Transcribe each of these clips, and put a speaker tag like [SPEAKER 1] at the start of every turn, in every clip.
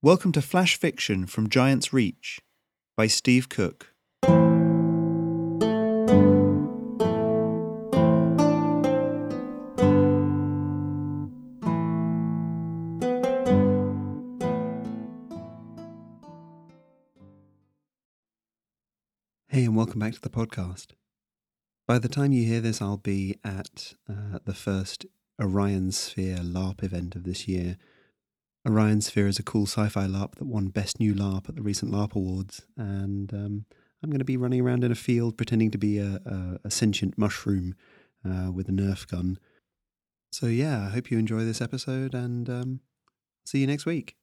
[SPEAKER 1] Welcome to Flash Fiction from Giant's Reach by Steve Cook. Hey, and welcome back to the podcast. By the time you hear this, I'll be at uh, the first Orion Sphere LARP event of this year. Orion Sphere is a cool sci fi LARP that won Best New LARP at the recent LARP Awards, and um, I'm going to be running around in a field pretending to be a, a, a sentient mushroom uh, with a Nerf gun. So, yeah, I hope you enjoy this episode, and um, see you next week.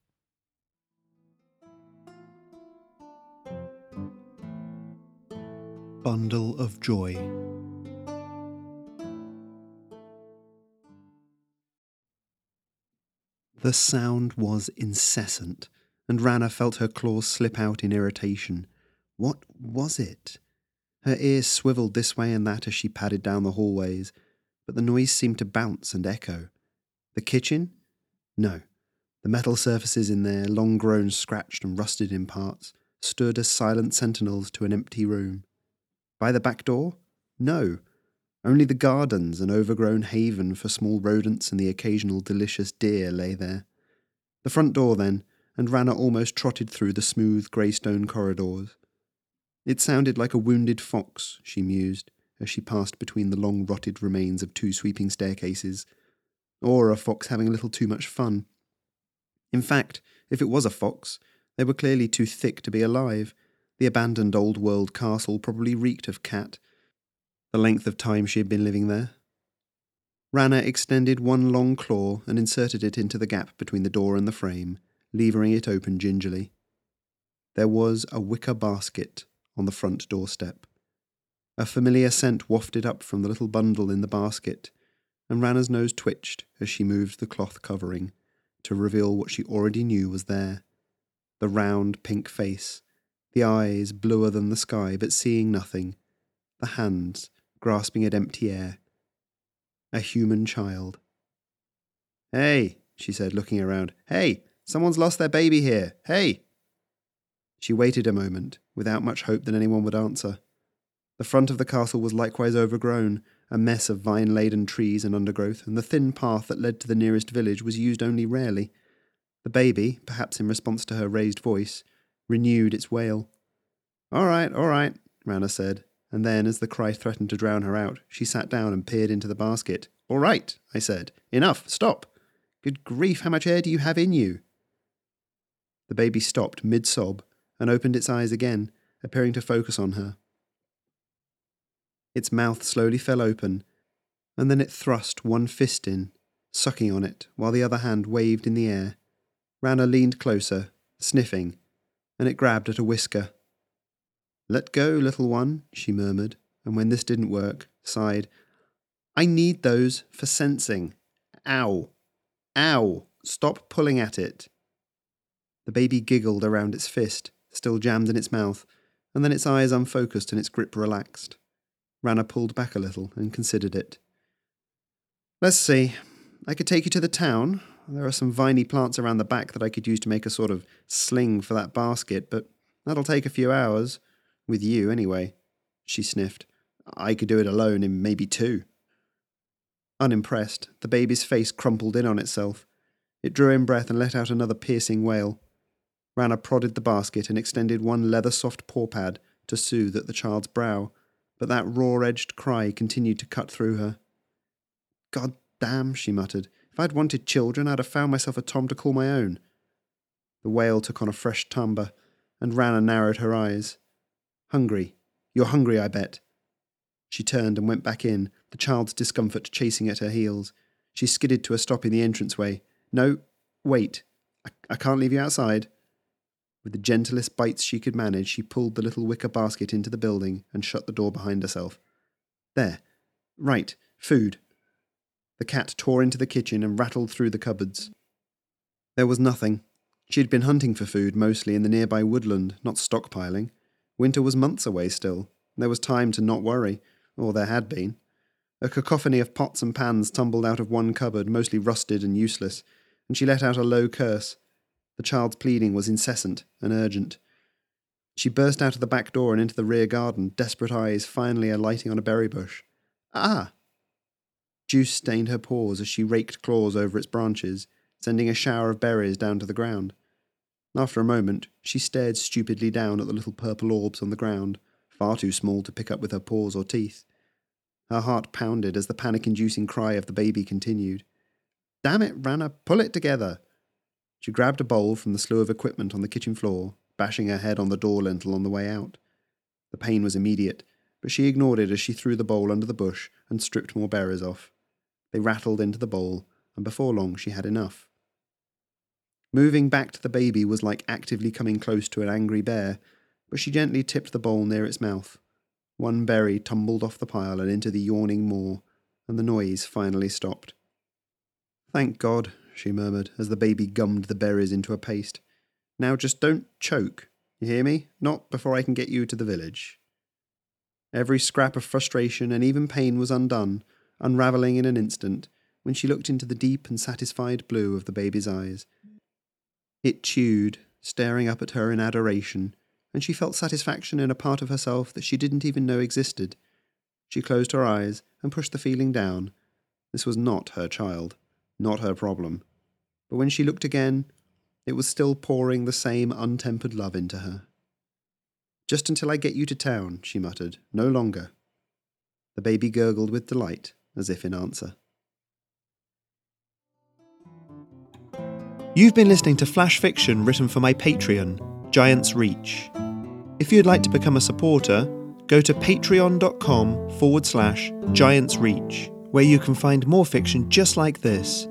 [SPEAKER 1] Bundle of Joy. The sound was incessant, and Rana felt her claws slip out in irritation. What was it? Her ears swiveled this way and that as she padded down the hallways, but the noise seemed to bounce and echo. The kitchen? No. The metal surfaces in there, long grown, scratched, and rusted in parts, stood as silent sentinels to an empty room. By the back door? No. Only the gardens, an overgrown haven for small rodents and the occasional delicious deer, lay there. The front door, then, and Rana almost trotted through the smooth grey stone corridors. It sounded like a wounded fox, she mused, as she passed between the long rotted remains of two sweeping staircases, or a fox having a little too much fun. In fact, if it was a fox, they were clearly too thick to be alive. The abandoned old world castle probably reeked of cat, the length of time she had been living there. Rana extended one long claw and inserted it into the gap between the door and the frame, levering it open gingerly. There was a wicker basket on the front doorstep. A familiar scent wafted up from the little bundle in the basket, and Rana's nose twitched as she moved the cloth covering to reveal what she already knew was there the round pink face, the eyes bluer than the sky but seeing nothing, the hands grasping at empty air. A human child. Hey, she said, looking around. Hey, someone's lost their baby here. Hey! She waited a moment, without much hope that anyone would answer. The front of the castle was likewise overgrown, a mess of vine laden trees and undergrowth, and the thin path that led to the nearest village was used only rarely. The baby, perhaps in response to her raised voice, renewed its wail. All right, all right, Rana said, and then, as the cry threatened to drown her out, she sat down and peered into the basket. All right, I said. Enough, stop. Good grief, how much air do you have in you? The baby stopped mid sob and opened its eyes again, appearing to focus on her. Its mouth slowly fell open, and then it thrust one fist in, sucking on it, while the other hand waved in the air. Rana leaned closer, sniffing, and it grabbed at a whisker. Let go, little one, she murmured, and when this didn't work, sighed. I need those for sensing. Ow. Ow. Stop pulling at it. The baby giggled around its fist, still jammed in its mouth, and then its eyes unfocused and its grip relaxed. Rana pulled back a little and considered it. Let's see. I could take you to the town. There are some viney plants around the back that I could use to make a sort of sling for that basket, but that'll take a few hours. With you, anyway. She sniffed. I could do it alone in maybe two. Unimpressed, the baby's face crumpled in on itself. It drew in breath and let out another piercing wail. Rana prodded the basket and extended one leather soft paw pad to soothe at the child's brow, but that raw edged cry continued to cut through her. God damn, she muttered. If I'd wanted children, I'd have found myself a Tom to call my own. The wail took on a fresh timbre, and Rana narrowed her eyes. Hungry. You're hungry, I bet. She turned and went back in, the child's discomfort chasing at her heels. She skidded to a stop in the entranceway. No, wait. I, I can't leave you outside. With the gentlest bites she could manage, she pulled the little wicker basket into the building and shut the door behind herself. There. Right. Food. The cat tore into the kitchen and rattled through the cupboards. There was nothing. She had been hunting for food mostly in the nearby woodland, not stockpiling. Winter was months away still. There was time to not worry, or there had been. A cacophony of pots and pans tumbled out of one cupboard, mostly rusted and useless, and she let out a low curse. The child's pleading was incessant and urgent. She burst out of the back door and into the rear garden, desperate eyes finally alighting on a berry bush. Ah! Juice stained her paws as she raked claws over its branches, sending a shower of berries down to the ground. After a moment, she stared stupidly down at the little purple orbs on the ground, far too small to pick up with her paws or teeth. Her heart pounded as the panic inducing cry of the baby continued. Damn it, Rana, pull it together! She grabbed a bowl from the slew of equipment on the kitchen floor, bashing her head on the door lintel on the way out. The pain was immediate, but she ignored it as she threw the bowl under the bush and stripped more berries off. They rattled into the bowl, and before long she had enough. Moving back to the baby was like actively coming close to an angry bear, but she gently tipped the bowl near its mouth. One berry tumbled off the pile and into the yawning maw, and the noise finally stopped. Thank God, she murmured as the baby gummed the berries into a paste. Now just don't choke. You hear me? Not before I can get you to the village. Every scrap of frustration and even pain was undone, unravelling in an instant, when she looked into the deep and satisfied blue of the baby's eyes. It chewed, staring up at her in adoration, and she felt satisfaction in a part of herself that she didn't even know existed. She closed her eyes and pushed the feeling down. This was not her child not her problem. But when she looked again, it was still pouring the same untempered love into her. Just until I get you to town, she muttered, no longer. The baby gurgled with delight, as if in answer.
[SPEAKER 2] You've been listening to flash fiction written for my Patreon, Giant's Reach. If you'd like to become a supporter, go to patreon.com forward slash Giant's Reach where you can find more fiction just like this